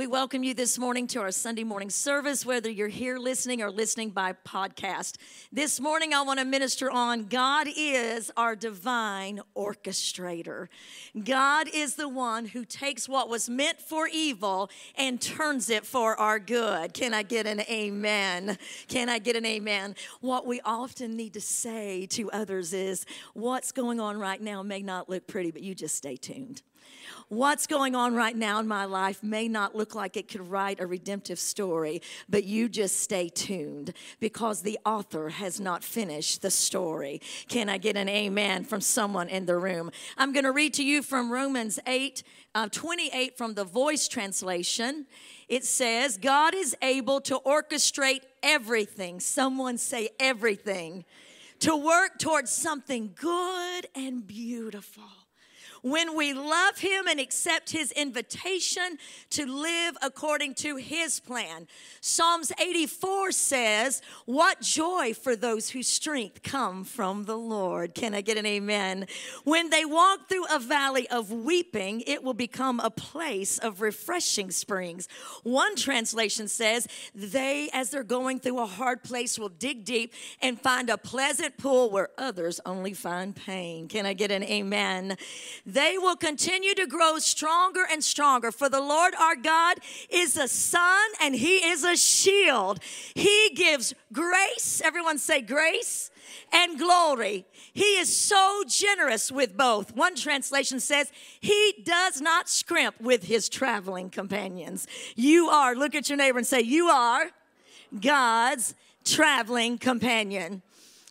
We welcome you this morning to our Sunday morning service, whether you're here listening or listening by podcast. This morning, I want to minister on God is our divine orchestrator. God is the one who takes what was meant for evil and turns it for our good. Can I get an amen? Can I get an amen? What we often need to say to others is, What's going on right now may not look pretty, but you just stay tuned. What's going on right now in my life may not look like it could write a redemptive story, but you just stay tuned because the author has not finished the story. Can I get an amen from someone in the room? I'm going to read to you from Romans 8 uh, 28 from the voice translation. It says, God is able to orchestrate everything. Someone say everything. To work towards something good and beautiful when we love Him and accept His invitation to live according to His plan. Psalms 84 says, What joy for those whose strength come from the Lord. Can I get an amen? When they walk through a valley of weeping, it will become a place of refreshing springs. One translation says, They, as they're going through a hard place, will dig deep and find a pleasant pool where others only find pain. Can I get an amen? They will continue to grow stronger and stronger. For the Lord our God is a sun and he is a shield. He gives grace, everyone say grace, and glory. He is so generous with both. One translation says, He does not scrimp with his traveling companions. You are, look at your neighbor and say, You are God's traveling companion.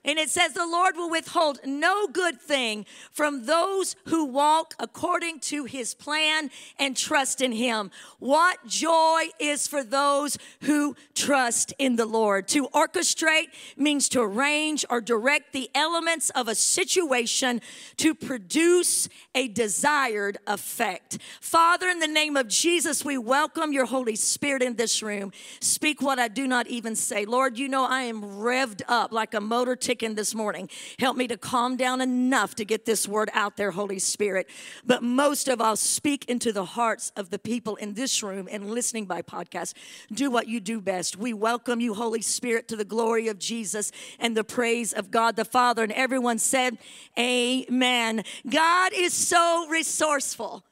And it says, The Lord will withhold no good thing from those who walk according to his plan and trust in him. What joy is for those who trust in the Lord. To orchestrate means to arrange or direct the elements of a situation to produce a desired effect. Father, in the name of Jesus, we welcome your Holy Spirit in this room. Speak what I do not even say. Lord, you know I am revved up like a motor ticking this morning. Help me to calm down enough to get this word out there, Holy Spirit. But most of all, speak into the hearts of the people in this room and listening by podcast. Do what you do best. We welcome you, Holy Spirit, to the glory of Jesus and the praise of God the Father. And everyone said, Amen. God is so resourceful.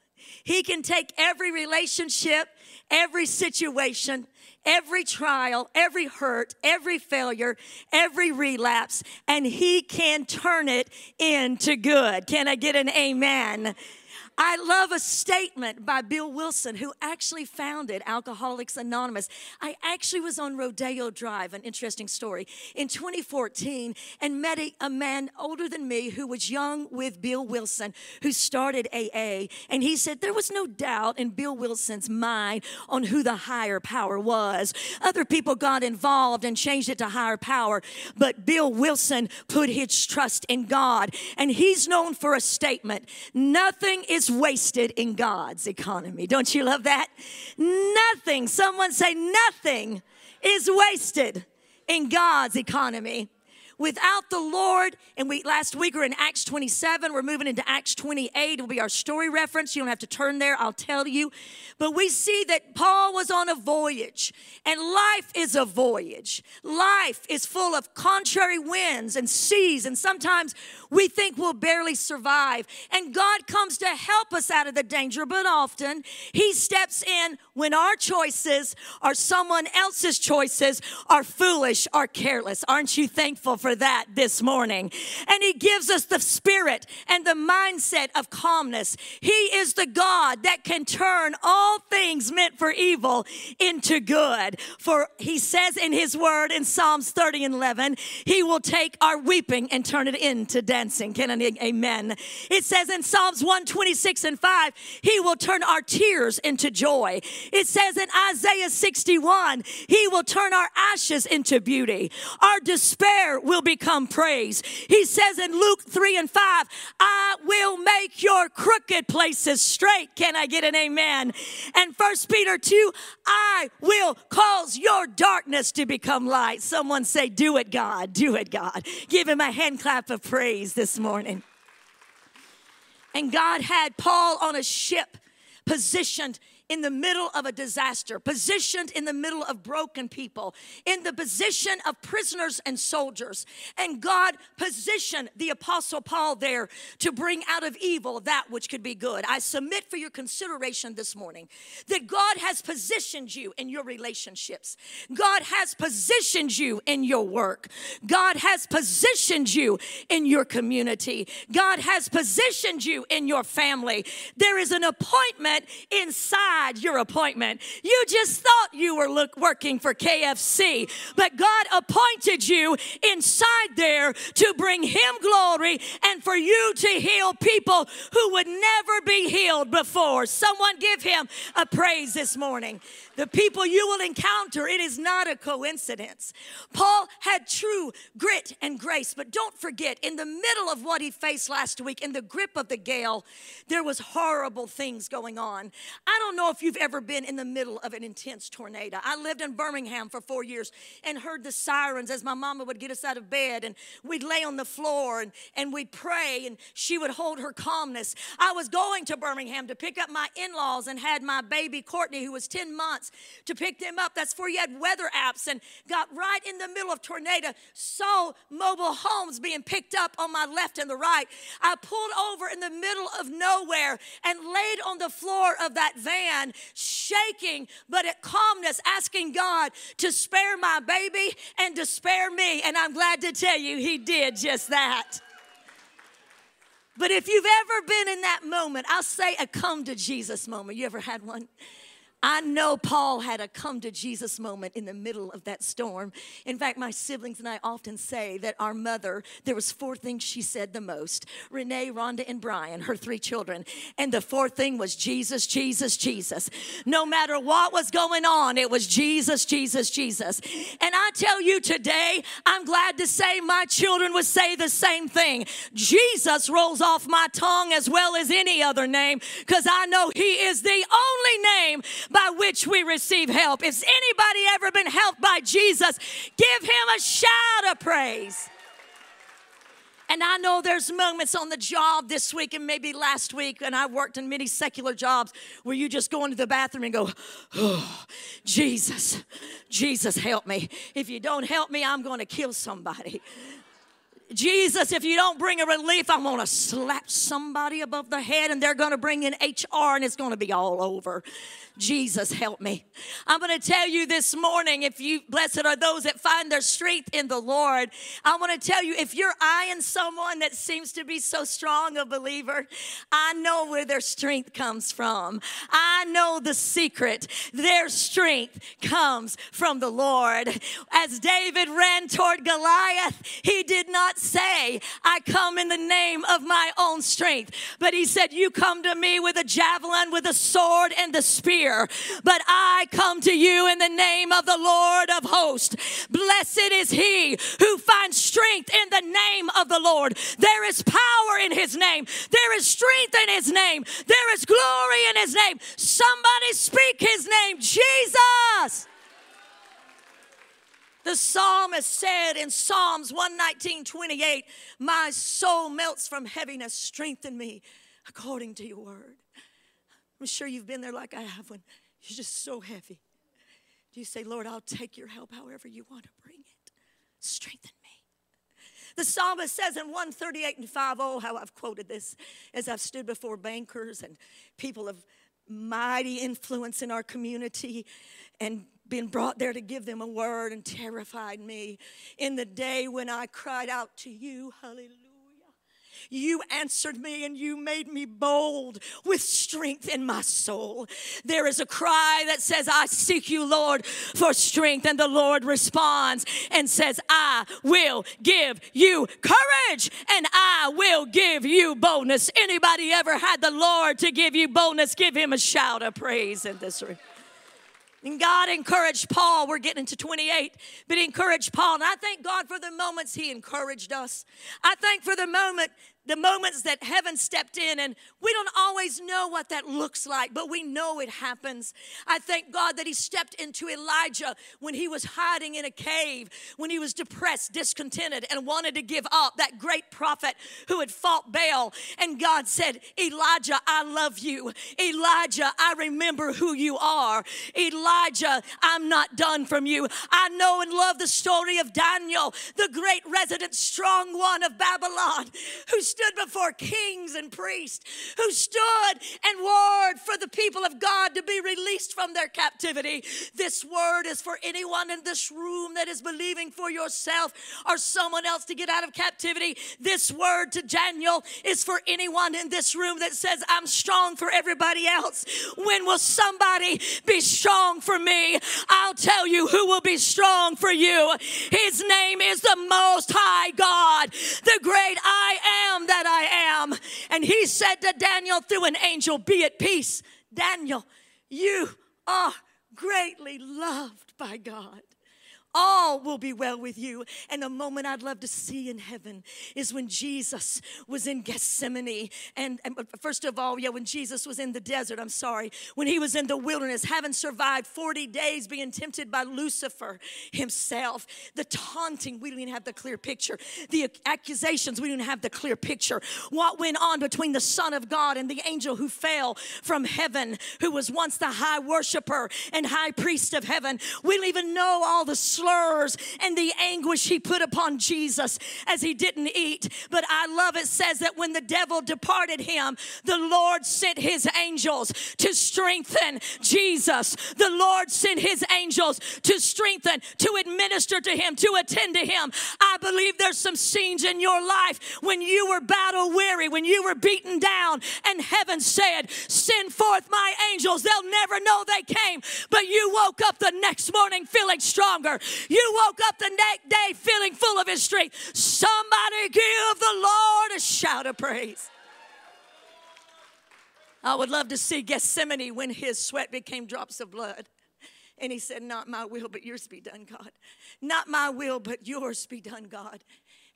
He can take every relationship, every situation, every trial, every hurt, every failure, every relapse, and He can turn it into good. Can I get an amen? I love a statement by Bill Wilson, who actually founded Alcoholics Anonymous. I actually was on Rodeo Drive, an interesting story, in 2014 and met a, a, man older than me who was young with Bill Wilson, who started AA. And he said there was no doubt in Bill Wilson's mind on who the higher power was. Other people got involved and changed it to higher power, but Bill Wilson put his trust in God. And he's known for a statement nothing is wasted in God's economy. Don't you love that? Nothing, someone say, nothing is wasted in God's economy without the Lord, and we last week we are in Acts 27, we're moving into Acts 28. It'll be our story reference. You don't have to turn there, I'll tell you. But we see that Paul was on a voyage, and life is a voyage. Life is full of contrary winds and seas, and sometimes we think we'll barely survive. And God comes to help us out of the danger, but often He steps in when our choices or someone else's choices are foolish or careless. Aren't you thankful for? that this morning. And He gives us the spirit and the mindset of calmness. He is the God that can turn all things meant for evil into good. For He says in His word in Psalms 30 and 11, He will take our weeping and turn it into dancing. Can I, amen? It says in Psalms 126 and 5, He will turn our tears into joy. It says in Isaiah 61, He will turn our ashes into beauty. Our despair will become praise. He says in Luke 3 and 5, I will make your crooked places straight. Can I get an amen? And First Peter 2, I will cause your darkness to become light. Someone say, Do it, God. Do it, God. Give him a hand clap of praise this morning. And God had Paul on a ship positioned in the middle of a disaster, positioned in the middle of broken people, in the position of prisoners and soldiers. And God positioned the Apostle Paul there to bring out of evil that which could be good. I submit for your consideration this morning that God has positioned you in your relationships, God has positioned you in your work, God has positioned you in your community, God has positioned you in your family. There is an appointment inside your appointment. You just thought you were look, working for KFC, but God appointed you inside there to bring Him glory and for you to heal people who would never be healed before. Someone give Him a praise this morning the people you will encounter, it is not a coincidence. Paul had true grit and grace, but don't forget, in the middle of what he faced last week, in the grip of the gale, there was horrible things going on. I don't know if you've ever been in the middle of an intense tornado. I lived in Birmingham for four years and heard the sirens as my mama would get us out of bed, and we'd lay on the floor and, and we'd pray, and she would hold her calmness. I was going to Birmingham to pick up my in laws and had my baby Courtney, who was 10 months to pick them up. That's before you had weather apps and got right in the middle of tornado, saw mobile homes being picked up on my left and the right. I pulled over in the middle of nowhere and laid on the floor of that van, shaking, but at calmness, asking God to spare my baby and to spare me. And I'm glad to tell you, He did just that. But if you've ever been in that moment, I'll say a come to Jesus moment. You ever had one? I know Paul had a come to Jesus moment in the middle of that storm. In fact, my siblings and I often say that our mother, there was four things she said the most. Renee, Rhonda, and Brian, her three children. And the fourth thing was Jesus, Jesus, Jesus. No matter what was going on, it was Jesus, Jesus, Jesus. And I tell you today, I'm glad to say my children would say the same thing. Jesus rolls off my tongue as well as any other name because I know he is the only name by which we receive help. If anybody ever been helped by Jesus, give him a shout of praise. And I know there's moments on the job this week and maybe last week, and I worked in many secular jobs where you just go into the bathroom and go, Oh, Jesus, Jesus, help me. If you don't help me, I'm going to kill somebody. Jesus, if you don't bring a relief, I'm going to slap somebody above the head and they're going to bring in HR and it's going to be all over. Jesus, help me. I'm going to tell you this morning if you, blessed are those that find their strength in the Lord. I want to tell you if you're eyeing someone that seems to be so strong a believer, I know where their strength comes from. I know the secret. Their strength comes from the Lord. As David ran toward Goliath, he did not say, I come in the name of my own strength, but he said, You come to me with a javelin, with a sword, and the spear but I come to you in the name of the Lord of hosts. Blessed is he who finds strength in the name of the Lord. There is power in his name, there is strength in his name, there is glory in his name. Somebody speak his name, Jesus. The psalmist said in Psalms 119 28, My soul melts from heaviness, strengthen me according to your word. I'm sure you've been there like I have when you're just so heavy. Do you say, Lord, I'll take your help however you want to bring it? Strengthen me. The psalmist says in 138 and 5, oh, how I've quoted this as I've stood before bankers and people of mighty influence in our community and been brought there to give them a word and terrified me in the day when I cried out to you, hallelujah. You answered me and you made me bold with strength in my soul. There is a cry that says, I seek you, Lord, for strength. And the Lord responds and says, I will give you courage and I will give you boldness. Anybody ever had the Lord to give you boldness? Give him a shout of praise in this room. And God encouraged Paul. We're getting into 28, but he encouraged Paul. And I thank God for the moments he encouraged us. I thank for the moment the moments that heaven stepped in, and we don't always know what that looks like, but we know it happens. I thank God that He stepped into Elijah when he was hiding in a cave, when he was depressed, discontented, and wanted to give up. That great prophet who had fought Baal, and God said, Elijah, I love you. Elijah, I remember who you are. Elijah, I'm not done from you. I know and love the story of Daniel, the great resident, strong one of Babylon, who stood before kings and priests, who stood and warred for the people of God to be released from their captivity. This word is for anyone in this room that is believing for yourself or someone else to get out of captivity. This word to Daniel is for anyone in this room that says, I'm strong for everybody else. When will somebody be strong for me? I'll tell you who will be strong for you. His name is the Most High God, the great I he said to Daniel through an angel, Be at peace. Daniel, you are greatly loved by God all will be well with you. And the moment I'd love to see in heaven is when Jesus was in Gethsemane. And, and, first of all, yeah, when Jesus was in the desert, I'm sorry, when he was in the wilderness, having survived 40 days being tempted by Lucifer himself, the taunting, we don't even have the clear picture, the accusations, we don't have the clear picture. What went on between the Son of God and the angel who fell from heaven, who was once the high worshiper and high priest of heaven. We don't even know all the slurs and the anguish he put upon Jesus as he didn't eat. But I love it says that when the devil departed him, the Lord sent his angels to strengthen Jesus. The Lord sent his angels to strengthen, to administer to him, to attend to him. I believe there's some scenes in your life when you were battle weary, when you were beaten down, and heaven said, Send forth my angels. They'll never know they came, but you woke up the next morning feeling stronger. You woke up the next day feeling full of His strength. Somebody give the Lord a shout of praise. I would love to see Gethsemane when his sweat became drops of blood. And he said, Not my will, but yours be done, God. Not my will, but yours be done, God.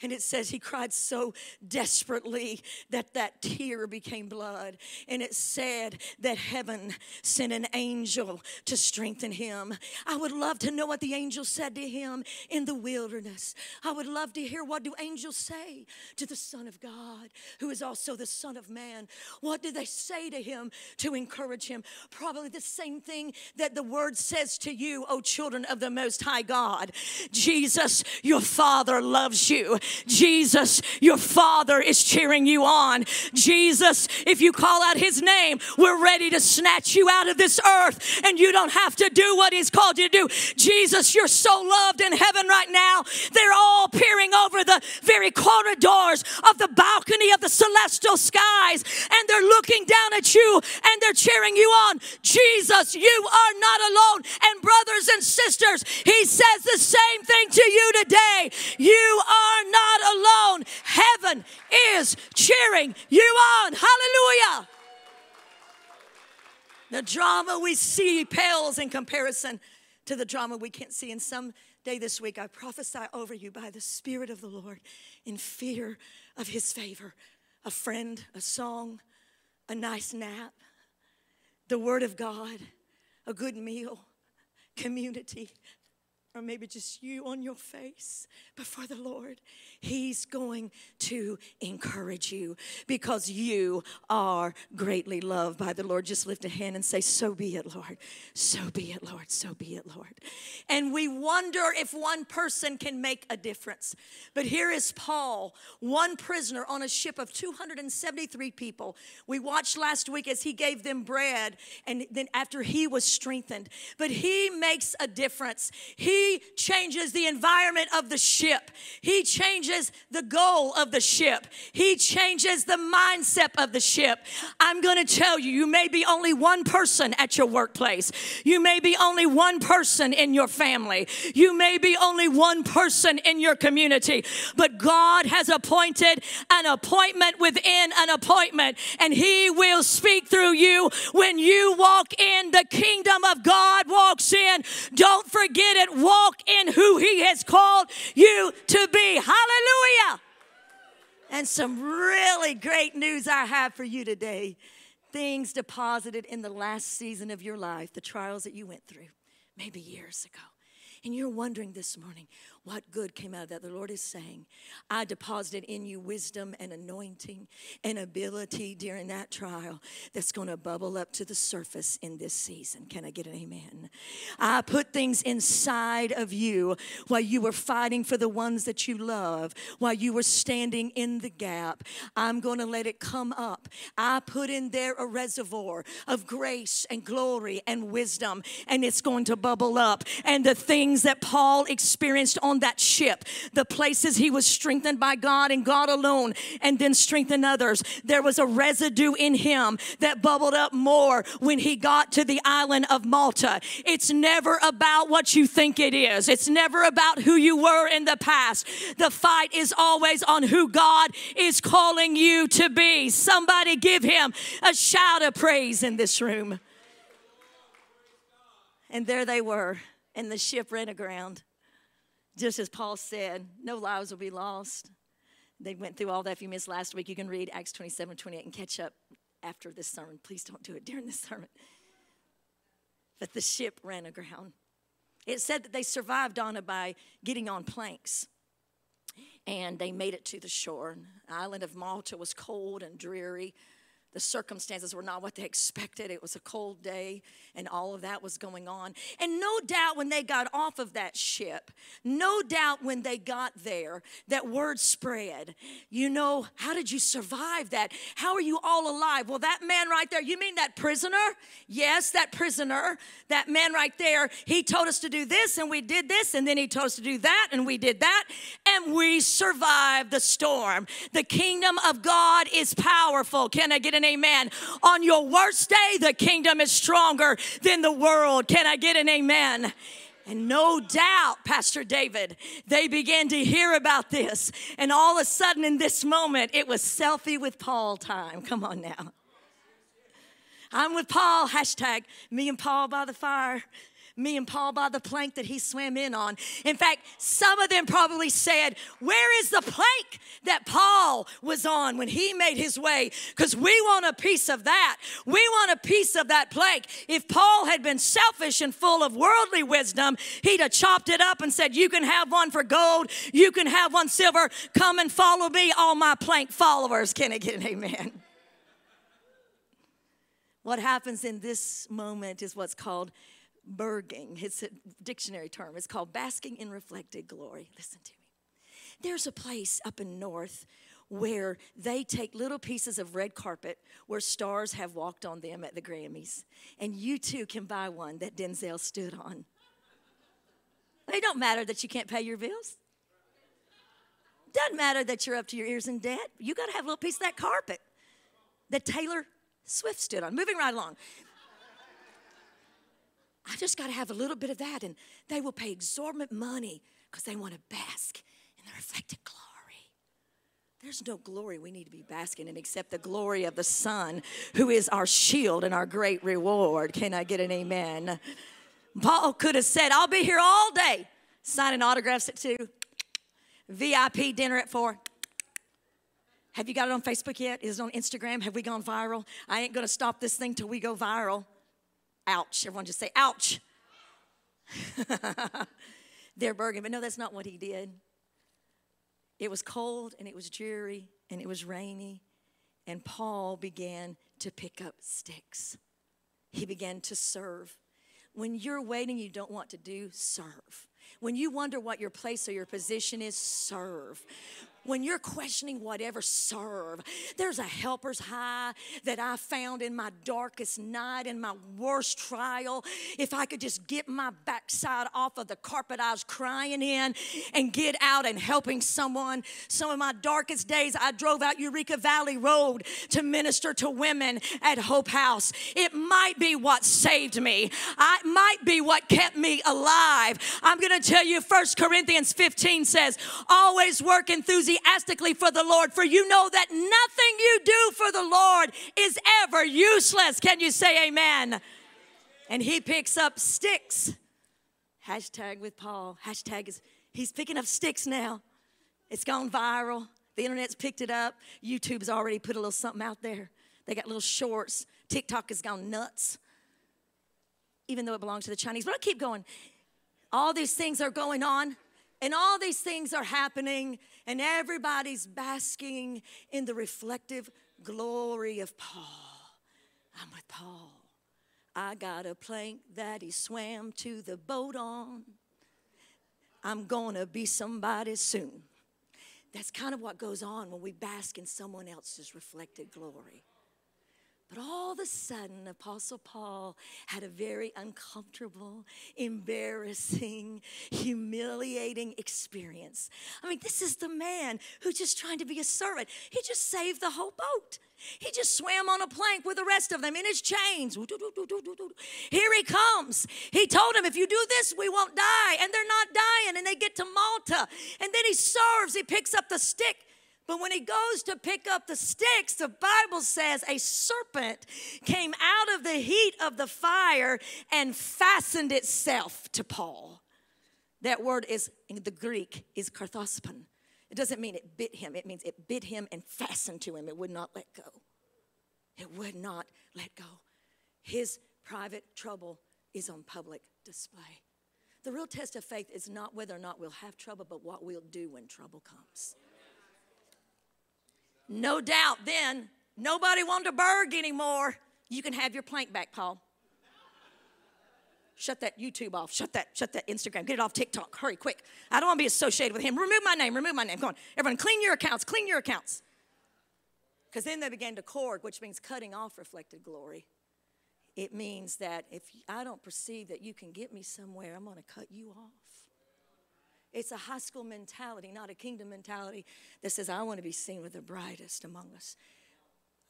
And it says he cried so desperately that that tear became blood. And it said that heaven sent an angel to strengthen him. I would love to know what the angel said to him in the wilderness. I would love to hear what do angels say to the Son of God, who is also the Son of Man. What do they say to him to encourage him? Probably the same thing that the word says to you, O children of the Most High God. Jesus, your Father loves you. Jesus, your Father is cheering you on. Jesus, if you call out His name, we're ready to snatch you out of this earth and you don't have to do what He's called you to do. Jesus, you're so loved in heaven right now. They're all peering over the very corridors of the balcony of the celestial skies and they're looking down at you and they're cheering you on. Jesus, you are not alone. And brothers and sisters, He says the same thing to you today. You are not not alone. Heaven is cheering you on. Hallelujah. The drama we see pales in comparison to the drama we can't see. And some day this week, I prophesy over you by the Spirit of the Lord in fear of His favor a friend, a song, a nice nap, the Word of God, a good meal, community, or maybe just you on your face before the Lord. He's going to encourage you because you are greatly loved by the Lord. Just lift a hand and say, So be it, Lord. So be it, Lord. So be it, Lord. And we wonder if one person can make a difference. But here is Paul, one prisoner on a ship of 273 people. We watched last week as he gave them bread and then after he was strengthened. But he makes a difference. He he changes the environment of the ship. He changes the goal of the ship. He changes the mindset of the ship. I'm going to tell you, you may be only one person at your workplace. You may be only one person in your family. You may be only one person in your community. But God has appointed an appointment within an appointment, and He will speak through you when you walk in. The kingdom of God walks in. Don't forget it walk in who He has called you to be. Hallelujah. And some really great news I have for you today. Things deposited in the last season of your life, the trials that you went through, maybe years ago. And you're wondering this morning, what good came out of that? The Lord is saying, I deposited in you wisdom and anointing and ability during that trial that's going to bubble up to the surface in this season. Can I get an amen? I put things inside of you while you were fighting for the ones that you love, while you were standing in the gap. I'm going to let it come up. I put in there a reservoir of grace and glory and wisdom, and it's going to bubble up. And the things that Paul experienced on on that ship, the places he was strengthened by God and God alone, and then strengthened others. There was a residue in him that bubbled up more when he got to the island of Malta. It's never about what you think it is, it's never about who you were in the past. The fight is always on who God is calling you to be. Somebody give him a shout of praise in this room. And there they were, and the ship ran aground. Just as Paul said, no lives will be lost. They went through all that. If you missed last week, you can read Acts 27 28 and catch up after this sermon. Please don't do it during this sermon. But the ship ran aground. It said that they survived on it by getting on planks. And they made it to the shore. The island of Malta was cold and dreary the circumstances were not what they expected. It was a cold day, and all of that was going on. And no doubt when they got off of that ship, no doubt when they got there, that word spread. You know, how did you survive that? How are you all alive? Well, that man right there, you mean that prisoner? Yes, that prisoner, that man right there, he told us to do this, and we did this, and then he told us to do that, and we did that, and we survived the storm. The kingdom of God is powerful. Can I get an an amen. On your worst day, the kingdom is stronger than the world. Can I get an amen? And no doubt, Pastor David, they began to hear about this. And all of a sudden, in this moment, it was selfie with Paul time. Come on now. I'm with Paul, hashtag me and Paul by the fire me and Paul by the plank that he swam in on. In fact, some of them probably said, Where is the plank that Paul was on when he made his way? Because we want a piece of that. We want a piece of that plank. If Paul had been selfish and full of worldly wisdom, he'd have chopped it up and said, You can have one for gold, you can have one silver. Come and follow me, all my plank followers. Can I get an amen? What happens in this moment is what's called BIRGing. It's a dictionary term. It's called basking in reflected glory. Listen to me. There's a place up in north where they take little pieces of red carpet where stars have walked on them at the Grammys. And you too can buy one that Denzel stood on. It don't matter that you can't pay your bills. Doesn't matter that you're up to your ears in debt. You got to have a little piece of that carpet that Taylor Swift stood on. Moving right along. I just got to have a little bit of that. And they will pay exorbitant money because they want to bask in the reflected glory. There's no glory we need to be basking in except the glory of the Son, who is our shield and our great reward. Can I get an amen? Paul could have said, I'll be here all day, signing autographs at two, VIP dinner at four. Have you got it on Facebook yet? Is it on Instagram? Have we gone viral? I ain't gonna stop this thing till we go viral. Ouch. Everyone just say, ouch. They're BIRGing, but no, that's not what he did. It was cold and it was dreary and it was rainy, and Paul began to pick up sticks. He began to serve. When you're waiting, you don't want to do, serve. When you wonder what your place or your position is, serve when you're questioning whatever, serve. There's a helper's high that I found in my darkest night, in my worst trial. If I could just get my backside off of the carpet I was crying in and get out and helping someone. Some of my darkest days, I drove out Eureka Valley Road to minister to women at Hope House. It might be what saved me, it might be what kept me alive. I'm going to tell you, First Corinthians 15 says, always work enthusiastically enthusiastically for the Lord, for you know that nothing you do for the Lord is ever useless. Can you say amen? And he picks up sticks. Hashtag with Paul. Hashtag is he's picking up sticks now. It's gone viral. The internet's picked it up. YouTube's already put a little something out there. They got little shorts. TikTok has gone nuts, even though it belongs to the Chinese. But I keep going. All these things are going on, and all these things are happening, and everybody's basking in the reflective glory of Paul. I'm with Paul. I got a plank that he swam to the boat on. I'm gonna be somebody soon. That's kind of what goes on when we bask in someone else's reflected glory. But all of a sudden, Apostle Paul had a very uncomfortable, embarrassing, humiliating experience. I mean, this is the man who's just trying to be a servant. He just saved the whole boat. He just swam on a plank with the rest of them in his chains. Here he comes. He told him, If you do this, we won't die. And they're not dying. And they get to Malta. And then he serves. He picks up the stick but when he goes to pick up the sticks, the Bible says a serpent came out of the heat of the fire and fastened itself to Paul. That word is in the Greek is karthospon. It doesn't mean it bit him, it means it bit him and fastened to him. It would not let go. It would not let go. His private trouble is on public display. The real test of faith is not whether or not we'll have trouble, but what we'll do when trouble comes. No doubt then, nobody wanted to BIRG anymore. You can have your plank back, Paul. Shut that YouTube off. Shut that, shut that Instagram. Get it off TikTok. Hurry, quick. I don't want to be associated with him. Remove my name. Remove my name. Come on. Everyone, clean your accounts. Clean your accounts. Because then they began to cord, which means cutting off reflected glory. It means that if I don't perceive that you can get me somewhere, I'm going to cut you off. It's a high school mentality, not a kingdom mentality that says, I want to be seen with the brightest among us.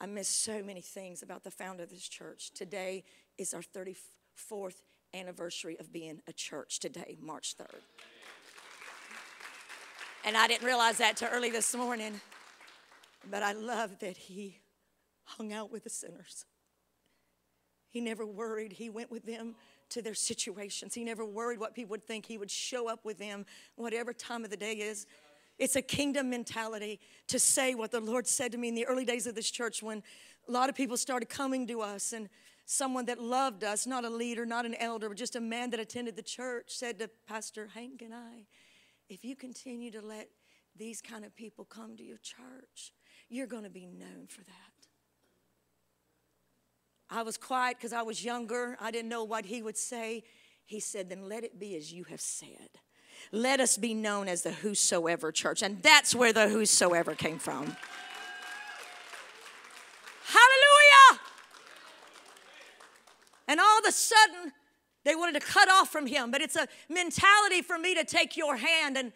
I miss so many things about the founder of this church. Today is our 34th anniversary of being a church, today, March 3rd. And I didn't realize that till early this morning. But I love that he hung out with the sinners. He never worried, he went with them to their situations. He never worried what people would think. He would show up with them, whatever time of the day is. It's a kingdom mentality to say what the Lord said to me in the early days of this church when a lot of people started coming to us and someone that loved us, not a leader, not an elder, but just a man that attended the church, said to Pastor Hank and I, if you continue to let these kind of people come to your church, you're going to be known for that. I was quiet because I was younger. I didn't know what he would say. He said, Then let it be as you have said. Let us be known as the Whosoever Church. And that's where the Whosoever came from. Hallelujah! And all of a sudden, they wanted to cut off from him. But it's a mentality for me to take your hand. And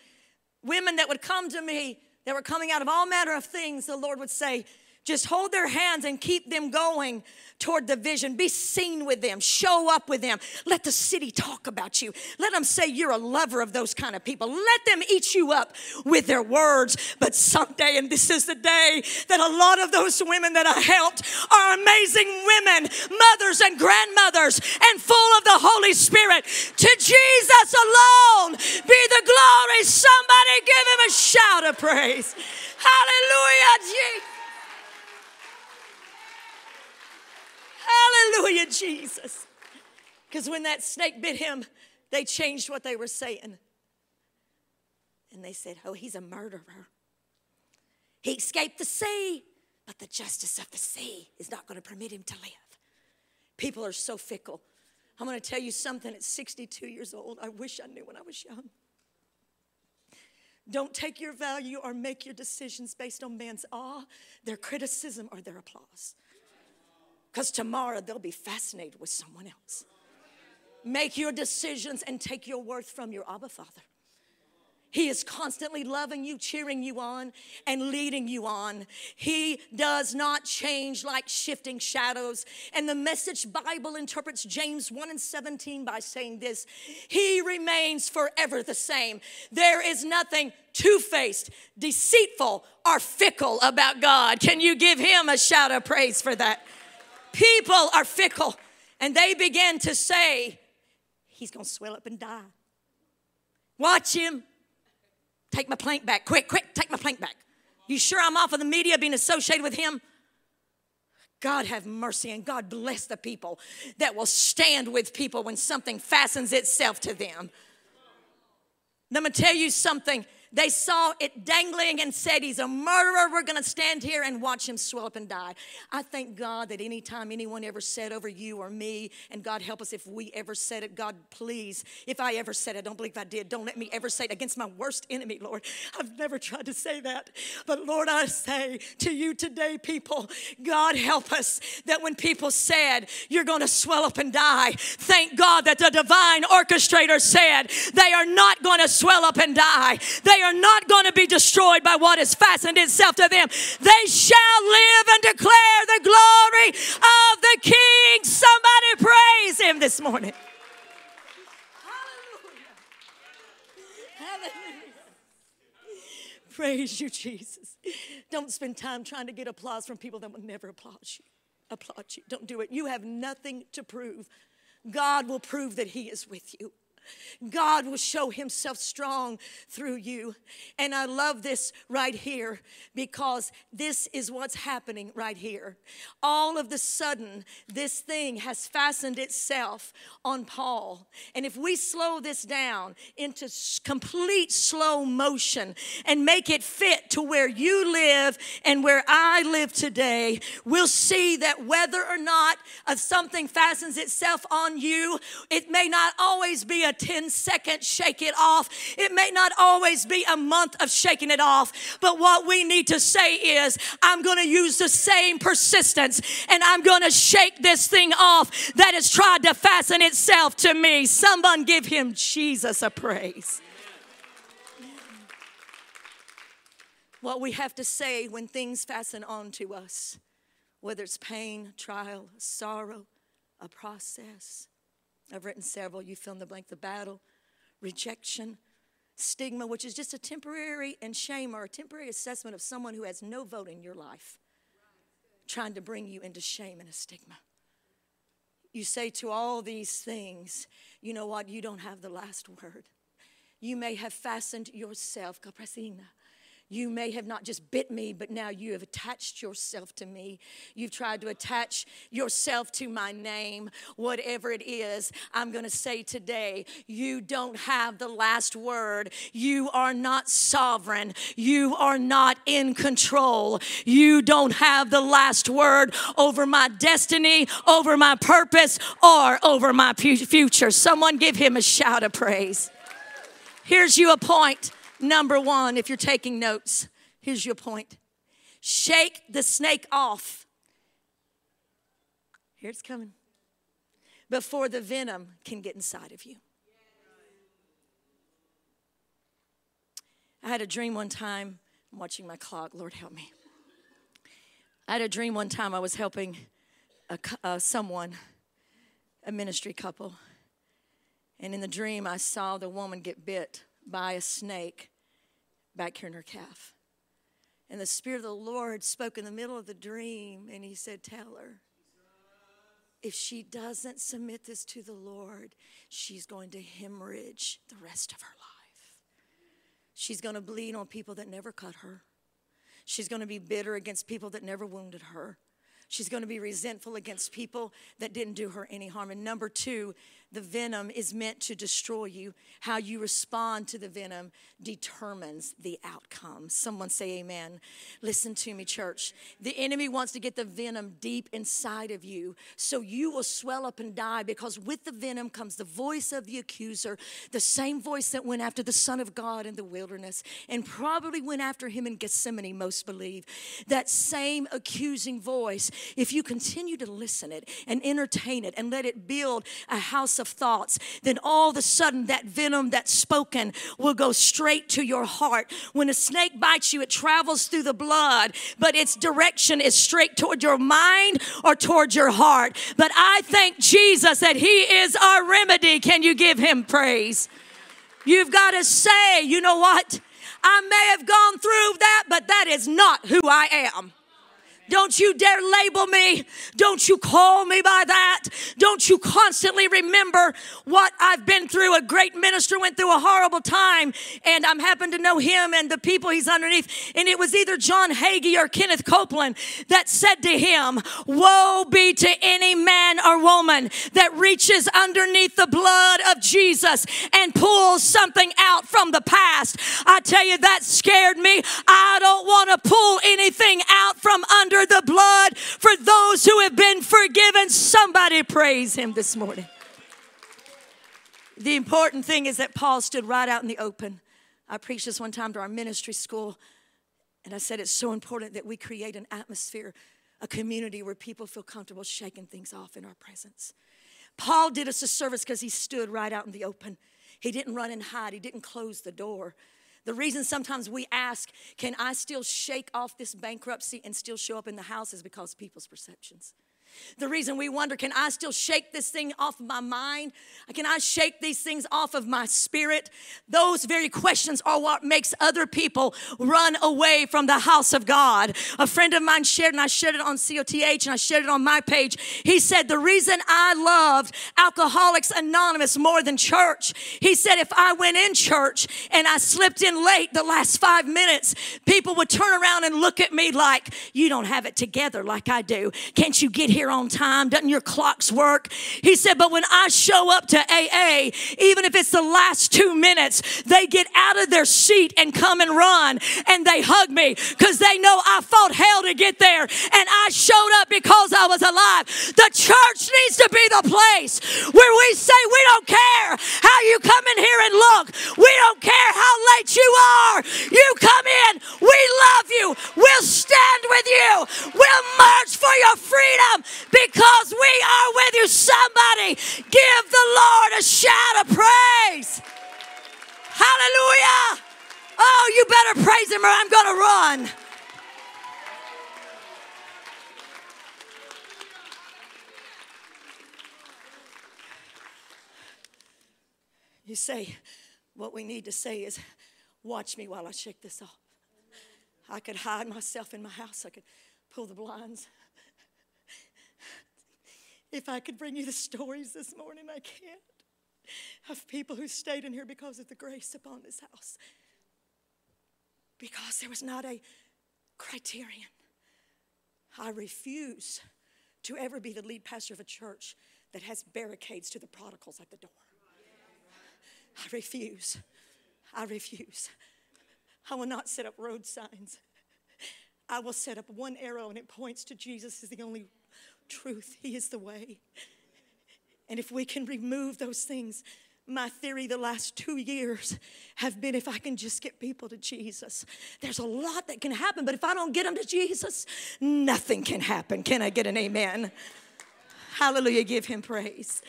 women that would come to me that were coming out of all manner of things, the Lord would say, just hold their hands and keep them going toward the vision. Be seen with them. Show up with them. Let the city talk about you. Let them say you're a lover of those kind of people. Let them eat you up with their words. But someday, and this is the day that a lot of those women that I helped are amazing women, mothers and grandmothers, and full of the Holy Spirit. To Jesus alone be the glory. Somebody give him a shout of praise. Hallelujah, Jesus. Hallelujah, Jesus. Because when that snake bit him, they changed what they were saying. And they said, Oh, he's a murderer. He escaped the sea, but the justice of the sea is not going to permit him to live. People are so fickle. I'm going to tell you something at 62 years old. I wish I knew when I was young. Don't take your value or make your decisions based on man's awe, their criticism, or their applause because tomorrow they'll be fascinated with someone else. Make your decisions and take your worth from your Abba Father. He is constantly loving you, cheering you on, and leading you on. He does not change like shifting shadows. And the message Bible interprets James 1 and 17 by saying this He remains forever the same. There is nothing two faced, deceitful, or fickle about God. Can you give Him a shout of praise for that? People are fickle. And they began to say, He's going to swell up and die. Watch him. Take my plank back. Quick, quick, take my plank back. You sure I'm off of the media being associated with him? God have mercy and God bless the people that will stand with people when something fastens itself to them. Let me tell you something. They saw it dangling and said, He's a murderer. We're going to stand here and watch him swell up and die. I thank God that anytime anyone ever said over you or me, and God help us if we ever said it, God, please, if I ever said it, I don't believe I did, don't let me ever say it against my worst enemy, Lord. I've never tried to say that. But Lord, I say to you today, people, God help us that when people said, You're going to swell up and die, thank God that the divine orchestrator said, They are not going to swell up and die. They they are not going to be destroyed by what has fastened itself to them. They shall live and declare the glory of the King. Somebody praise him this morning. Hallelujah. Praise you, Jesus. Don't spend time trying to get applause from people that will never applaud you. Applaud you. Don't do it. You have nothing to prove. God will prove that He is with you. God will show himself strong through you. And I love this right here because this is what's happening right here. All of the sudden, this thing has fastened itself on Paul. And if we slow this down into complete slow motion and make it fit to where you live and where I live today, we'll see that whether or not uh, something fastens itself on you, it may not always be a 10 second shake it off. It may not always be a month of shaking it off, but what we need to say is, I'm going to use the same persistence and I'm going to shake this thing off that has tried to fasten itself to me. Someone give him Jesus a praise. What we have to say when things fasten onto us, whether it's pain, trial, sorrow, a process, I've written several. You fill in the blank the battle, rejection, stigma, which is just a temporary, and shame or a temporary assessment of someone who has no vote in your life, trying to bring you into shame and a stigma. You say to all these things, you know what? You don't have the last word. You may have fastened yourself, you may have not just bit me, but now you have attached yourself to me. You've tried to attach yourself to my name, whatever it is. I'm going to say today, you don't have the last word. You are not sovereign. You are not in control. You don't have the last word over my destiny, over my purpose, or over my future. Someone give him a shout of praise. Here's you a point. Number one, if you're taking notes, here's your point shake the snake off. Here it's coming. Before the venom can get inside of you. I had a dream one time. I'm watching my clock. Lord help me. I had a dream one time I was helping a, uh, someone, a ministry couple. And in the dream, I saw the woman get bit by a snake back here in her calf. And the Spirit of the Lord spoke in the middle of the dream, and He said, Tell her, if she doesn't submit this to the Lord, she's going to hemorrhage the rest of her life. She's going to bleed on people that never cut her. She's going to be bitter against people that never wounded her. She's going to be resentful against people that didn't do her any harm. And number two, the venom is meant to destroy you. How you respond to the venom determines the outcome. Someone say amen. Listen to me, church. The enemy wants to get the venom deep inside of you so you will swell up and die because with the venom comes the voice of the accuser, the same voice that went after the Son of God in the wilderness and probably went after him in Gethsemane, most believe. That same accusing voice, if you continue to listen it and entertain it and let it build a house of thoughts, then all of a sudden that venom that's spoken will go straight to your heart. When a snake bites you, it travels through the blood, but its direction is straight toward your mind or toward your heart. But I thank Jesus that He is our remedy. Can you give Him praise? You've got to say, you know what? I may have gone through that, but that is not who I am. Don't you dare label me. Don't you call me by that. Don't you constantly remember what I've been through. A great minister went through a horrible time, and I'm happen to know him and the people he's underneath. And it was either John Hagee or Kenneth Copeland that said to him, Woe be to any man or woman that reaches underneath the blood of Jesus and pulls something out from the past. I tell you, that scared me. I don't want to pull anything under under the blood for those who have been forgiven. Somebody praise him this morning. The important thing is that Paul stood right out in the open. I preached this one time to our ministry school, and I said it's so important that we create an atmosphere, a community where people feel comfortable shaking things off in our presence. Paul did us a service because he stood right out in the open. He didn't run and hide, he didn't close the door. The reason sometimes we ask, can I still shake off this bankruptcy and still show up in the house is because people's perceptions. The reason we wonder, can I still shake this thing off of my mind? Can I shake these things off of my spirit? Those very questions are what makes other people run away from the house of God. A friend of mine shared, and I shared it on COTH and I shared it on my page. He said, The reason I loved Alcoholics Anonymous more than church, he said, if I went in church and I slipped in late the last five minutes, people would turn around and look at me like, You don't have it together like I do. Can't you get here? Here on time? Doesn't your clocks work? He said, But when I show up to AA, even if it's the last two minutes, they get out of their seat and come and run and they hug me because they know I fought hell to get there and I showed up because I was alive. The church needs to be the place where we say, We don't care how you come in here and look, we don't care how late you are. You come in, we love you, we'll stand with you, we'll march for your freedom because we are with you. Somebody give the Lord a shout of praise. Hallelujah. Oh, you better praise him or I'm going to run. You say, what we need to say is, watch me while I shake this off. I could hide myself in my house, I could pull the blinds. If I could bring you the stories this morning, I can't. Of people who stayed in here because of the grace upon this house. Because there was not a criterion. I refuse to ever be the lead pastor of a church that has barricades to the prodigals at the door. I refuse. I refuse. I will not set up road signs. I will set up one arrow and it points to Jesus as the only truth. He is the way. And if we can remove those things, my theory the last two years have been if I can just get people to Jesus. There's a lot that can happen, but if I don't get them to Jesus, nothing can happen. Can I get an amen? Hallelujah. Give him praise.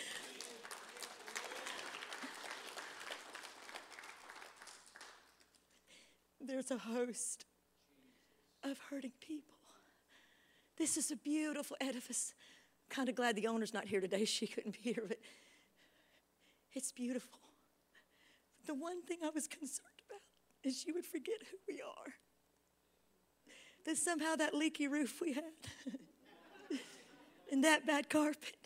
There's a host of hurting people. This is a beautiful edifice. I'm Kind of glad the owner's not here today. She couldn't be here, but it's beautiful. The one thing I was concerned about is you would forget who we are. That somehow that leaky roof we had and that bad carpet.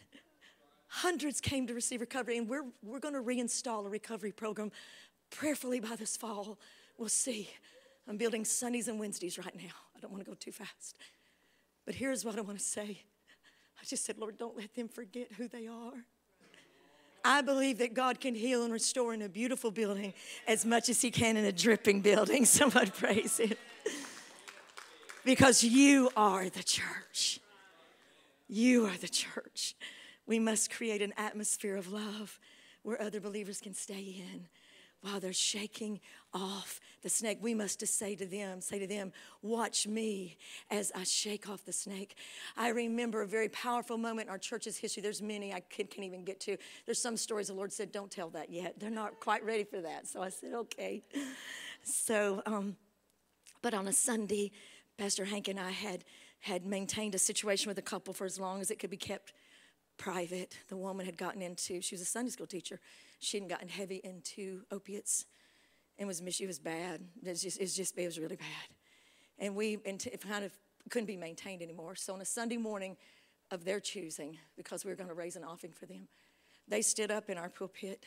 Hundreds came to receive recovery, and we're, we're going to reinstall a recovery program prayerfully by this fall. We'll see. I'm building Sundays and Wednesdays right now. I don't want to go too fast. But here's what I want to say I just said, Lord, don't let them forget who they are. I believe that God can heal and restore in a beautiful building as much as He can in a dripping building. Someone praise Him. Because you are the church. You are the church. We must create an atmosphere of love where other believers can stay in while they're shaking off the snake. We must just say to them, say to them, watch me as I shake off the snake. I remember a very powerful moment in our church's history. There's many I can't even get to. There's some stories the Lord said, don't tell that yet. They're not quite ready for that. So I said, okay. So, um, but on a Sunday, Pastor Hank and I had had maintained a situation with a couple for as long as it could be kept private. The woman had gotten into, she was a Sunday school teacher she hadn't gotten heavy into opiates and was she was bad. It was just, it was just it was really bad. And we and it kind of couldn't be maintained anymore. So on a Sunday morning of their choosing, because we were going to raise an offering for them, they stood up in our pulpit,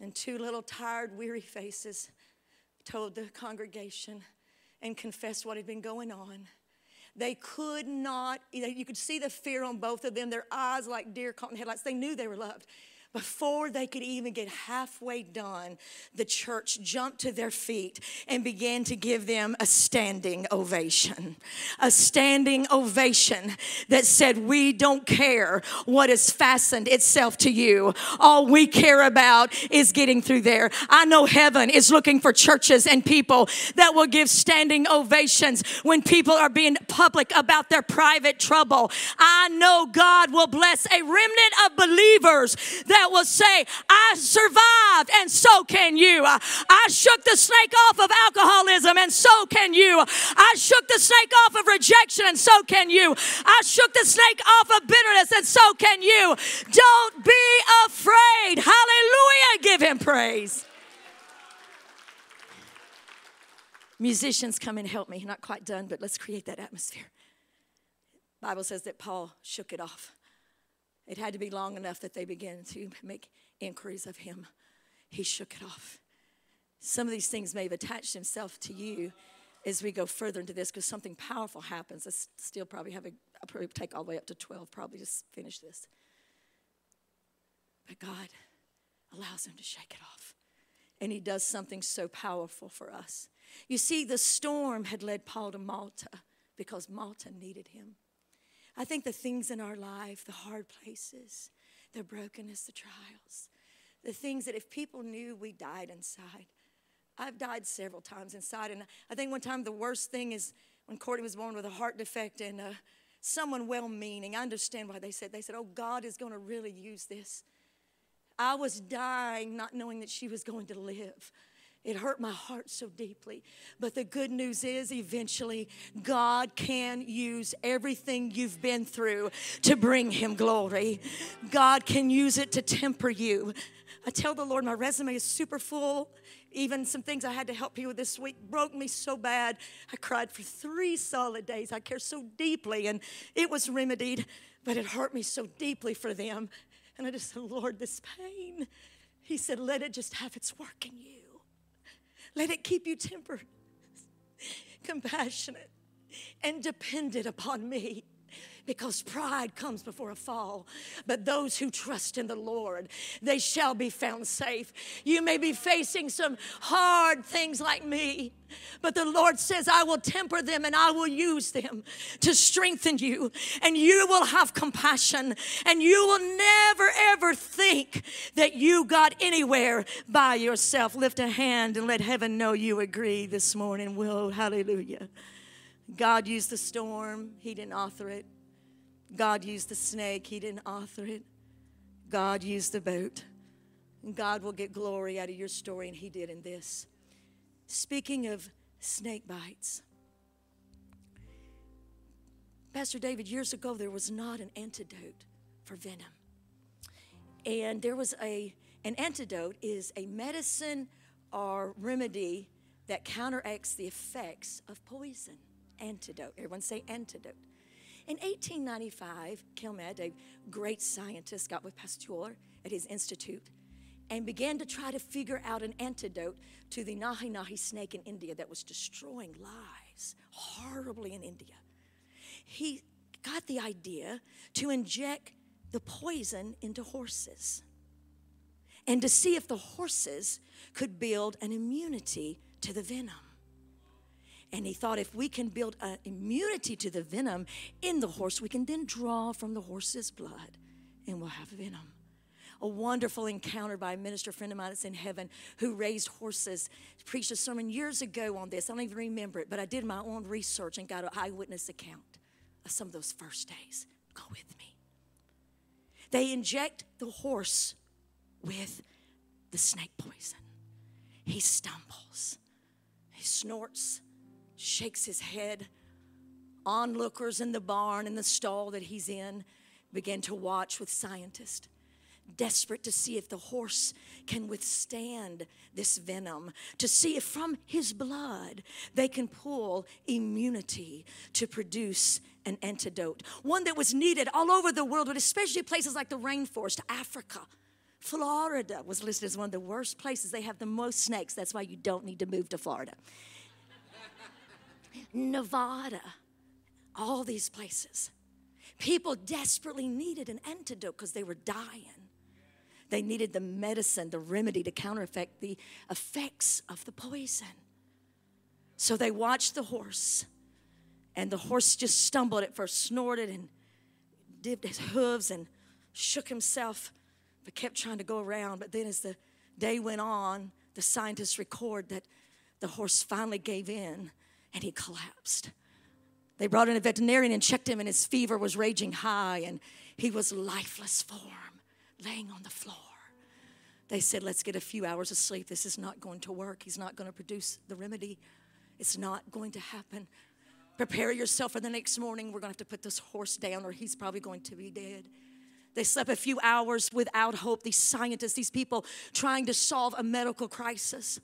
and two little tired, weary faces told the congregation and confessed what had been going on. They could not, you could see the fear on both of them, their eyes like deer caught in headlights. They knew they were loved. Before they could even get halfway done, the church jumped to their feet and began to give them a standing ovation. A standing ovation that said, We don't care what has fastened itself to you. All we care about is getting through there. I know heaven is looking for churches and people that will give standing ovations when people are being public about their private trouble. I know God will bless a remnant of believers that that will say, I survived and so can you. I shook the snake off of alcoholism and so can you. I shook the snake off of rejection and so can you. I shook the snake off of bitterness and so can you. Don't be afraid. Hallelujah. Give him praise. Musicians, come and help me. Not quite done, but let's create that atmosphere. Bible says that Paul shook it off. It had to be long enough that they began to make inquiries of him. He shook it off. Some of these things may have attached himself to you as we go further into this because something powerful happens. I still probably have a, I'll probably take all the way up to 12, probably just finish this. But God allows him to shake it off. And he does something so powerful for us. You see, the storm had led Paul to Malta because Malta needed him. I think the things in our life, the hard places, the brokenness, the trials, the things that if people knew we died inside. I've died several times inside, and I think one time the worst thing is when Courtney was born with a heart defect and uh, someone well meaning. I understand why they said, they said, oh, God is going to really use this. I was dying not knowing that she was going to live. It hurt my heart so deeply. But the good news is, eventually, God can use everything you've been through to bring Him glory. God can use it to temper you. I tell the Lord, my resume is super full. Even some things I had to help people with this week broke me so bad. I cried for three solid days. I care so deeply, and it was remedied, but it hurt me so deeply for them. And I just said, Lord, this pain. He said, let it just have its work in you. Let it keep you tempered, compassionate, and dependent upon me because pride comes before a fall. But those who trust in the Lord, they shall be found safe. You may be facing some hard things like me, but the Lord says, I will temper them and I will use them to strengthen you, and you will have compassion, and you will never ever think that you got anywhere by yourself. Lift a hand and let heaven know you agree this morning. Will, hallelujah. God used the storm, He didn't author it. God used the snake, He didn't author it. God used the boat. And God will get glory out of your story, and He did in this. Speaking of snake bites, Pastor David, years ago, there was not an antidote for venom. And there was a, an antidote is a medicine or remedy that counteracts the effects of poison. Antidote. Everyone say antidote. In 1895, Calmette, a great scientist, got with Pasteur at his institute and began to try to figure out an antidote to the Nahi Nahi snake in India that was destroying lives horribly in India. He got the idea to inject the poison into horses and to see if the horses could build an immunity to the venom. And he thought if we can build an immunity to the venom in the horse, we can then draw from the horse's blood and we'll have venom. A wonderful encounter by a minister friend of mine that's in heaven who raised horses. Preached a sermon years ago on this. I don't even remember it, but I did my own research and got an eyewitness account of some of those first days. Go with me. They inject the horse with the snake poison. He stumbles, he snorts, shakes his head. Onlookers in the barn, in the stall that he's in, begin to watch with scientists. desperate to see if the horse can withstand this venom, to see if from his blood they can pull immunity to produce an antidote. One that was needed all over the world, but especially places like the rainforest, Africa. Florida was listed as one of the worst places. They have the most snakes. That's why you don't need to move to Florida. Nevada, all these places. People desperately needed an antidote because they were dying. They needed the medicine, the remedy to counteract the effects of the poison. So they watched the horse, and the horse just stumbled at first, snorted and dipped his hooves and shook himself, but kept trying to go around. But then, as the day went on, the scientists record that the horse finally gave in and he collapsed. They brought in a veterinarian and checked him, and his fever was raging high, and he was lifeless form, laying on the floor. They said, Let's get a few hours of sleep. This is not going to work. He's not going to produce the remedy. It's not going to happen. Prepare yourself for the next morning. We're going to have to put this horse down, or he's probably going to be dead. They slept a few hours without hope. These scientists, these people trying to solve a medical crisis.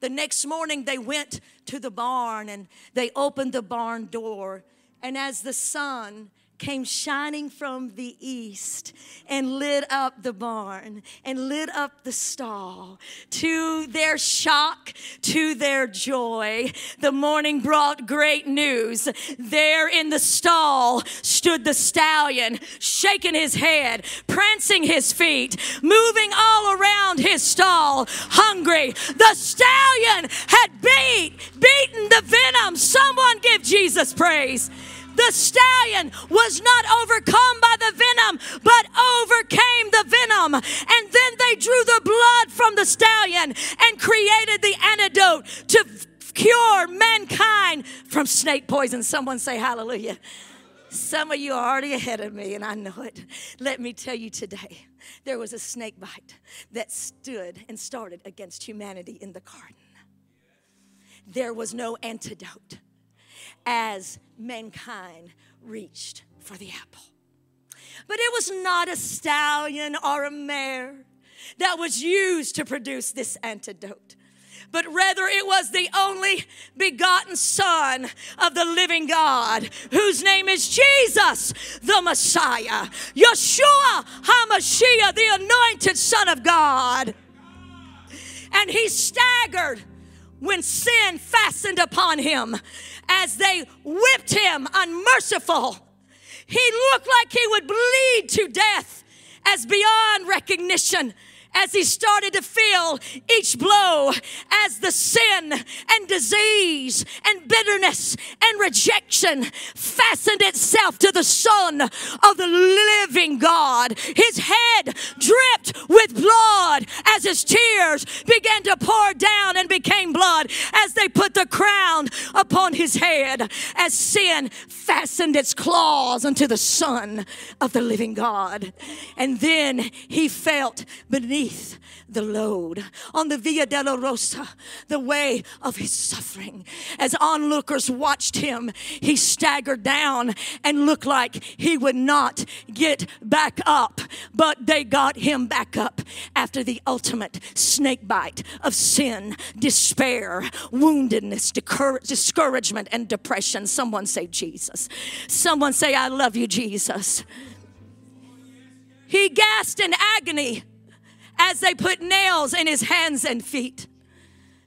The next morning, they went to the barn and they opened the barn door. And as the sun came shining from the east and lit up the barn and lit up the stall. To their shock, to their joy, the morning brought great news. There in the stall stood the stallion, shaking his head, prancing his feet, moving all around his stall, hungry. The stallion had beat, beaten the venom. Someone give Jesus praise. The stallion was not overcome by the venom, but overcame the venom. And then they drew the blood from the stallion and created the antidote to cure mankind from snake poison. Someone say hallelujah. Some of you are already ahead of me, and I know it. Let me tell you today there was a snake bite that stood and started against humanity in the garden. There was no antidote as mankind reached for the apple. But it was not a stallion or a mare that was used to produce this antidote but rather it was the only begotten Son of the living God, whose name is Jesus, the Messiah, Yeshua HaMashiach, the anointed Son of God. And he staggered when sin fastened upon him as they whipped him unmerciful. He looked like he would bleed to death as beyond recognition as he started to feel each blow as the sin and disease and bitterness and rejection fastened itself to the Son of the living God. His head dripped with blood as his tears began to pour down and became blood as they put the crown upon his head as sin fastened its claws unto the Son of the living God. And then he felt beneath beneath the load on the Via Dolorosa, the way of his suffering. As onlookers watched him, he staggered down and looked like he would not get back up. But they got him back up after the ultimate snake bite of sin, despair, woundedness, discouragement, and depression. Someone say, Jesus. Someone say, I love you, Jesus. He gasped in agony as they put nails in his hands and feet.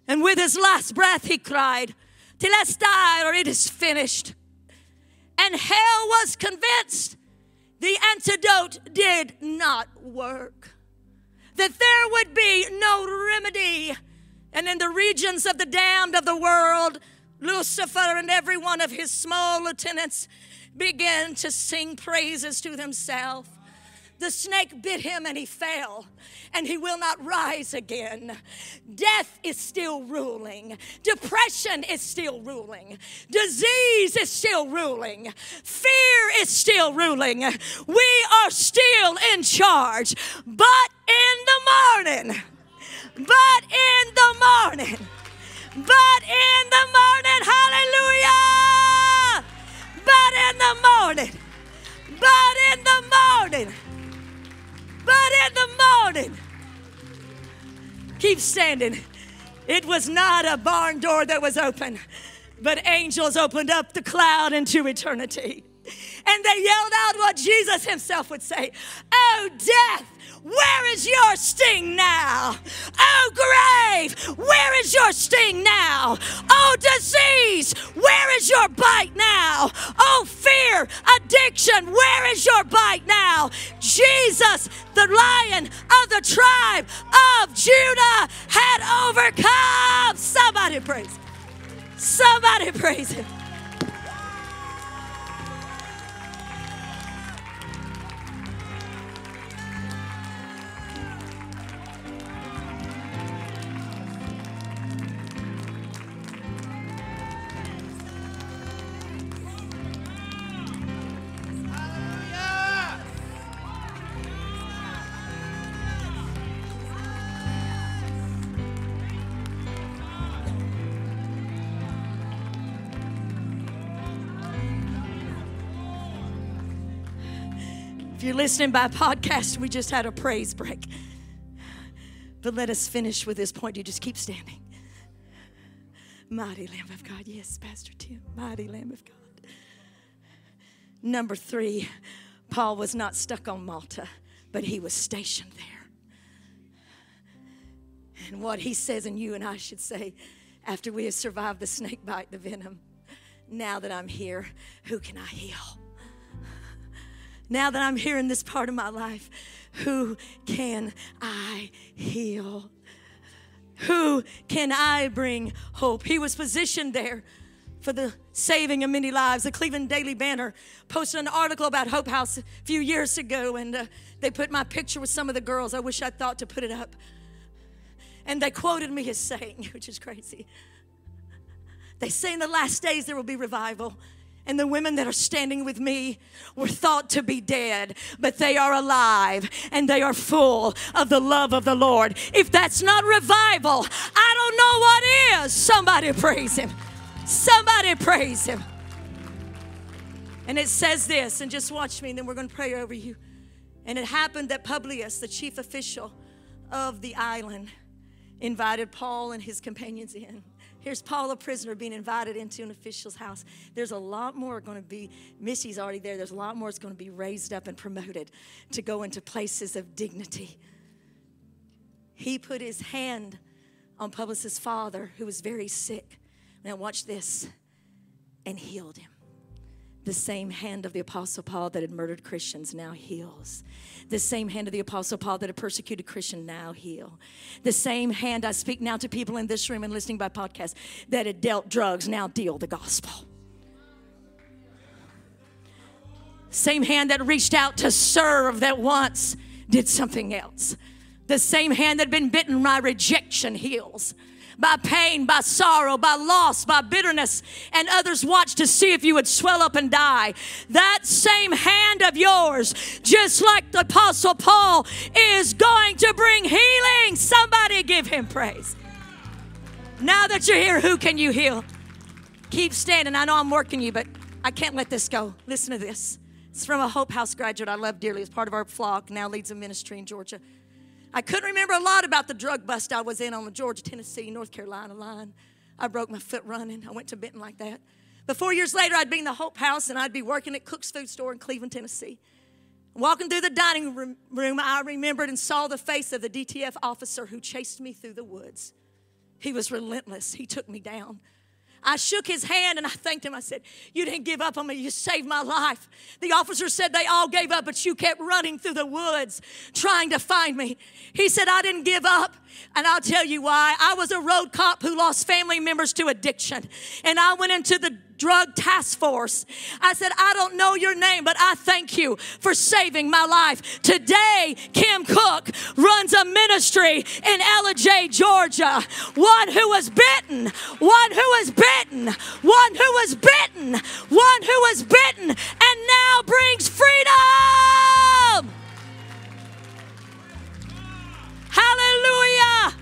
And with his last breath, he cried, Telestai, or it is finished. And hell was convinced the antidote did not work, that there would be no remedy. And in the regions of the damned of the world, Lucifer and every one of his small lieutenants began to sing praises to themselves. The snake bit him and he fell, and he will not rise again. Death is still ruling, depression is still ruling, disease is still ruling, fear is still ruling. We are still in charge, but in the morning, but in the morning, but in the morning, hallelujah! But in the morning, but in the morning. But in the morning. Keep standing. It was not a barn door that was open, but angels opened up the cloud into eternity. And they yelled out what Jesus himself would say Oh, death, where is your sting now? Oh, grave, where is your sting now? Oh, disease, where is your bite now? Oh, fear, addiction, where is your bite now? Jesus, the lion of the tribe of Judah, had overcome. Somebody praise. Somebody praise him. You're listening by podcast, we just had a praise break. But let us finish with this point. You just keep standing. Mighty Lamb of God. Yes, Pastor Tim. Mighty Lamb of God. Number three, Paul was not stuck on Malta, but he was stationed there. And what he says, and you and I should say, after we have survived the snake bite, the venom, now that I'm here, who can I heal? Now that I'm here in this part of my life, who can I heal? Who can I bring hope? He was positioned there for the saving of many lives. The Cleveland Daily Banner posted an article about Hope House a few years ago, and uh, they put my picture with some of the girls. I wish I thought to put it up. And they quoted me as saying, which is crazy. They say in the last days there will be revival. And the women that are standing with me were thought to be dead, but they are alive and they are full of the love of the Lord. If that's not revival, I don't know what is. Somebody praise Him. Somebody praise Him. And it says this, and just watch me, and then we're going to pray over you. And it happened that Publius, the chief official of the island, invited Paul and his companions in. Here's Paul, a prisoner, being invited into an official's house. There's a lot more going to be, Missy's already there. There's a lot more that's going to be raised up and promoted to go into places of dignity. He put his hand on Publius' father, who was very sick. Now, watch this, and healed him. The same hand of the Apostle Paul that had murdered Christians now heals. The same hand of the Apostle Paul that had persecuted Christians now heal. The same hand I speak now to people in this room and listening by podcast that had dealt drugs now deal the gospel. Same hand that reached out to serve that once did something else. The same hand that had been bitten by rejection heals by pain, by sorrow, by loss, by bitterness, and others watch to see if you would swell up and die. That same hand of yours, just like the Apostle Paul, is going to bring healing. Somebody give him praise. Now that you're here, who can you heal? Keep standing. I know I'm working you, but I can't let this go. Listen to this. It's from a Hope House graduate I love dearly. It's part of our flock, now leads a ministry in Georgia. I couldn't remember a lot about the drug bust I was in on the Georgia, Tennessee, North Carolina line. I broke my foot running. I went to Benton like that. But four years later, I'd be in the Hope House and I'd be working at Cook's Food Store in Cleveland, Tennessee. Walking through the dining room, I remembered and saw the face of the DTF officer who chased me through the woods. He was relentless. He took me down. I shook his hand and I thanked him. I said, You didn't give up on me. You saved my life. The officer said they all gave up, but you kept running through the woods trying to find me. He said, I didn't give up. And I'll tell you why. I was a road cop who lost family members to addiction. And I went into the drug task force. I said, I don't know your name, but I thank you for saving my life. Today, Kim Cook runs a ministry in Ellijay, Georgia. One who was bitten, one who was bitten, one who was bitten, one who was bitten, and now brings freedom. Hallelujah.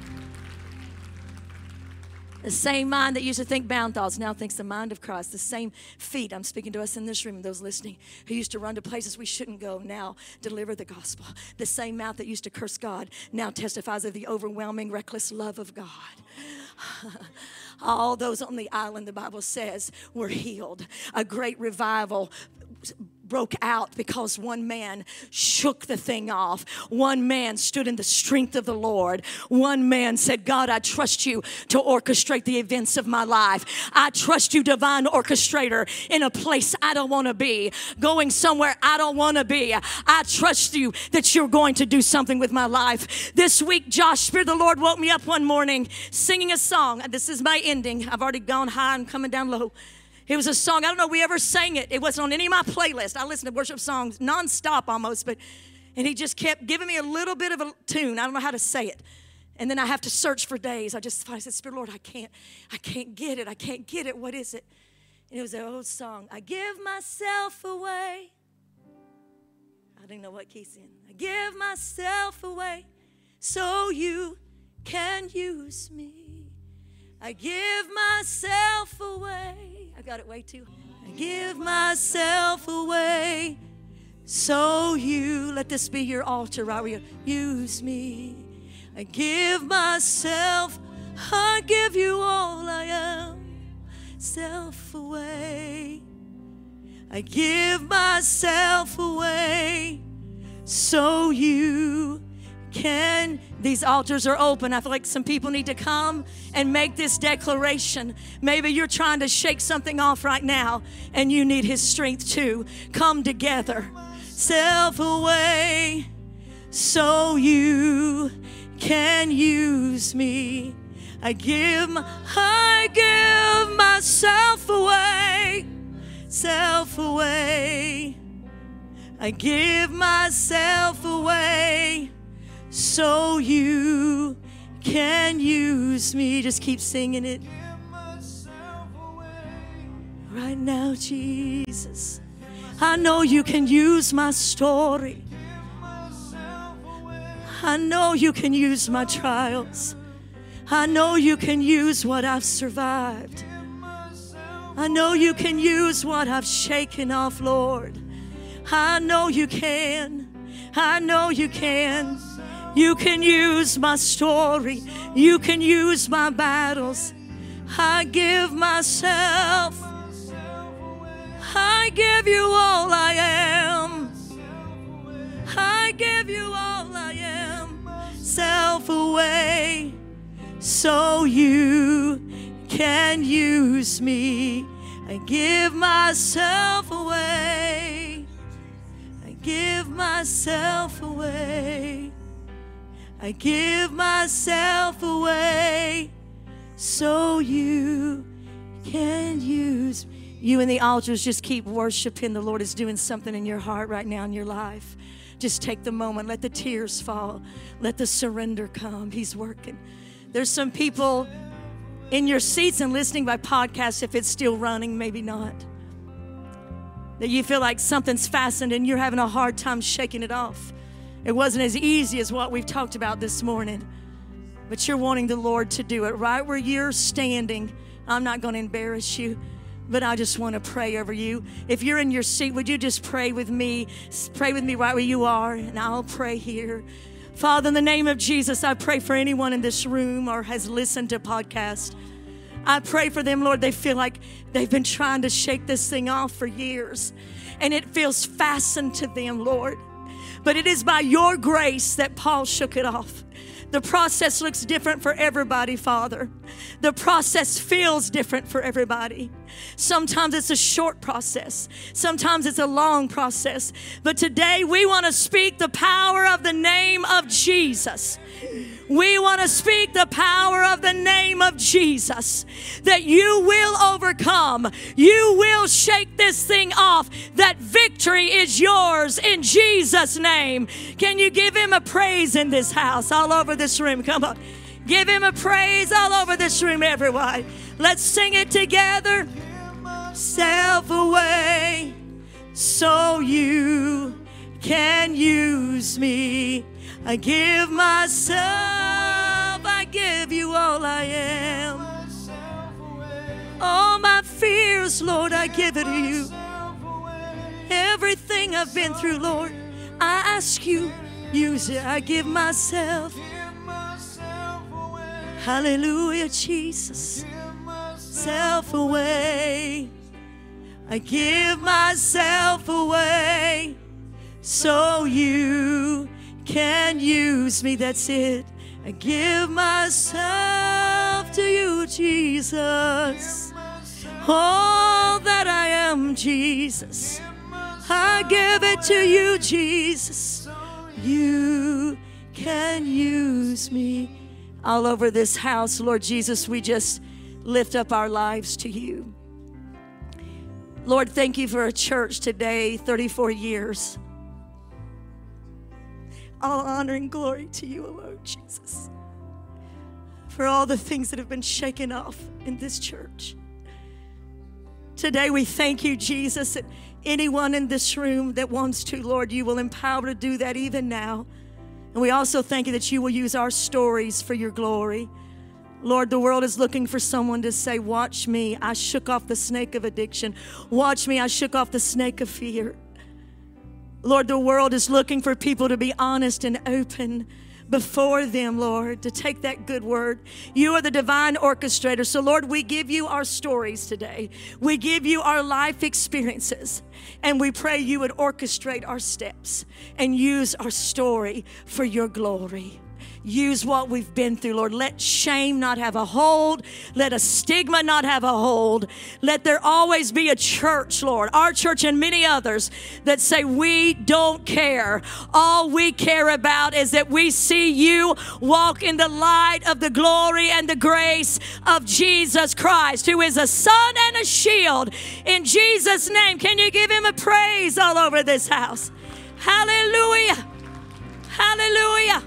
The same mind that used to think bound thoughts now thinks the mind of Christ. The same feet, I'm speaking to us in this room and those listening, who used to run to places we shouldn't go, now deliver the gospel. The same mouth that used to curse God now testifies of the overwhelming, reckless love of God. All those on the island, the Bible says, were healed. A great revival broke out because one man shook the thing off. One man stood in the strength of the Lord. One man said, God, I trust you to orchestrate the events of my life. I trust you, divine orchestrator, in a place I don't want to be, going somewhere I don't want to be. I trust you that you're going to do something with my life. This week, Josh, Spirit the Lord woke me up one morning singing a song. This is my ending. I've already gone high, I'm coming down low. It was a song, I don't know we ever sang it. It wasn't on any of my playlists. I listen to worship songs nonstop almost, but and he just kept giving me a little bit of a tune. I don't know how to say it. And then I have to search for days. I just I said, Spirit Lord, I can't, I can't get it. I can't get it. What is it? And it was an old song. I give myself away. I didn't know what key's in. I give myself away so you can use me. I give myself away. I got it way too. I give myself away so you, let this be your altar right where you use me. I give myself, I give you all I am, self away. I give myself away so you can these altars are open. I feel like some people need to come and make this declaration. Maybe you're trying to shake something off right now and you need His strength too. Come together, self away, so you can use me. I give, I give myself away, self away. I give myself away so you can use me. Just keep singing it. Right now, Jesus, I know you can use my story. I know you can use my trials. I know you can use what I've survived. I know you can use what I've shaken off, Lord. I know you can. I know you can. You can use my story. You can use my battles. I give myself. I give you all I am. I give you all I am. Self away so you can use me. I give myself away. I give myself away. I give myself away so you can use. You and the altars just keep worshiping. The Lord is doing something in your heart right now in your life. Just take the moment, let the tears fall, let the surrender come. He's working. There's some people in your seats and listening by podcast, if it's still running, maybe not. That you feel like something's fastened and you're having a hard time shaking it off. It wasn't as easy as what we've talked about this morning, but you're wanting the Lord to do it right where you're standing. I'm not going to embarrass you, but I just want to pray over you. If you're in your seat, would you just pray with me? Pray with me right where you are, and I'll pray here. Father, in the name of Jesus, I pray for anyone in this room or has listened to podcast. I pray for them, Lord. They feel like they've been trying to shake this thing off for years, and it feels fastened to them, Lord. But it is by your grace that Paul shook it off. The process looks different for everybody, Father. The process feels different for everybody. Sometimes it's a short process, sometimes it's a long process. But today we want to speak the power of the name of Jesus. We want to speak the power of the name of Jesus that you will overcome. You will shake this thing off. That victory is yours in Jesus' name. Can you give him a praise in this house, all over this room? Come on. Give him a praise all over this room, everyone. Let's sing it together. Self away so you can use me. I give myself, I give you all I am. All my fears, Lord, I give it to you. Everything I've been through, Lord, I ask you, use it. I give myself. Hallelujah, Jesus. Self away. I give myself away so you can use me. That's it. I give myself to you, Jesus. All that I am, Jesus. I give it to you, Jesus. You can use me. All over this house, Lord Jesus, we just lift up our lives to you. Lord, thank you for a church today, 34 years. All honor and glory to you alone, Jesus. For all the things that have been shaken off in this church. Today we thank you, Jesus, that anyone in this room that wants to, Lord, you will empower to do that even now. And we also thank you that you will use our stories for your glory. Lord, the world is looking for someone to say, Watch me, I shook off the snake of addiction. Watch me, I shook off the snake of fear. Lord, the world is looking for people to be honest and open before them, Lord, to take that good word. You are the divine orchestrator. So, Lord, we give you our stories today. We give you our life experiences. And we pray you would orchestrate our steps and use our story for your glory use what we've been through, Lord. Let shame not have a hold. Let a stigma not have a hold. Let there always be a church, Lord, our church and many others that say, We don't care. All we care about is that we see you walk in the light of the glory and the grace of Jesus Christ, who is a sun and a shield. In Jesus' name, can you give him a praise all over this house? Hallelujah! Hallelujah!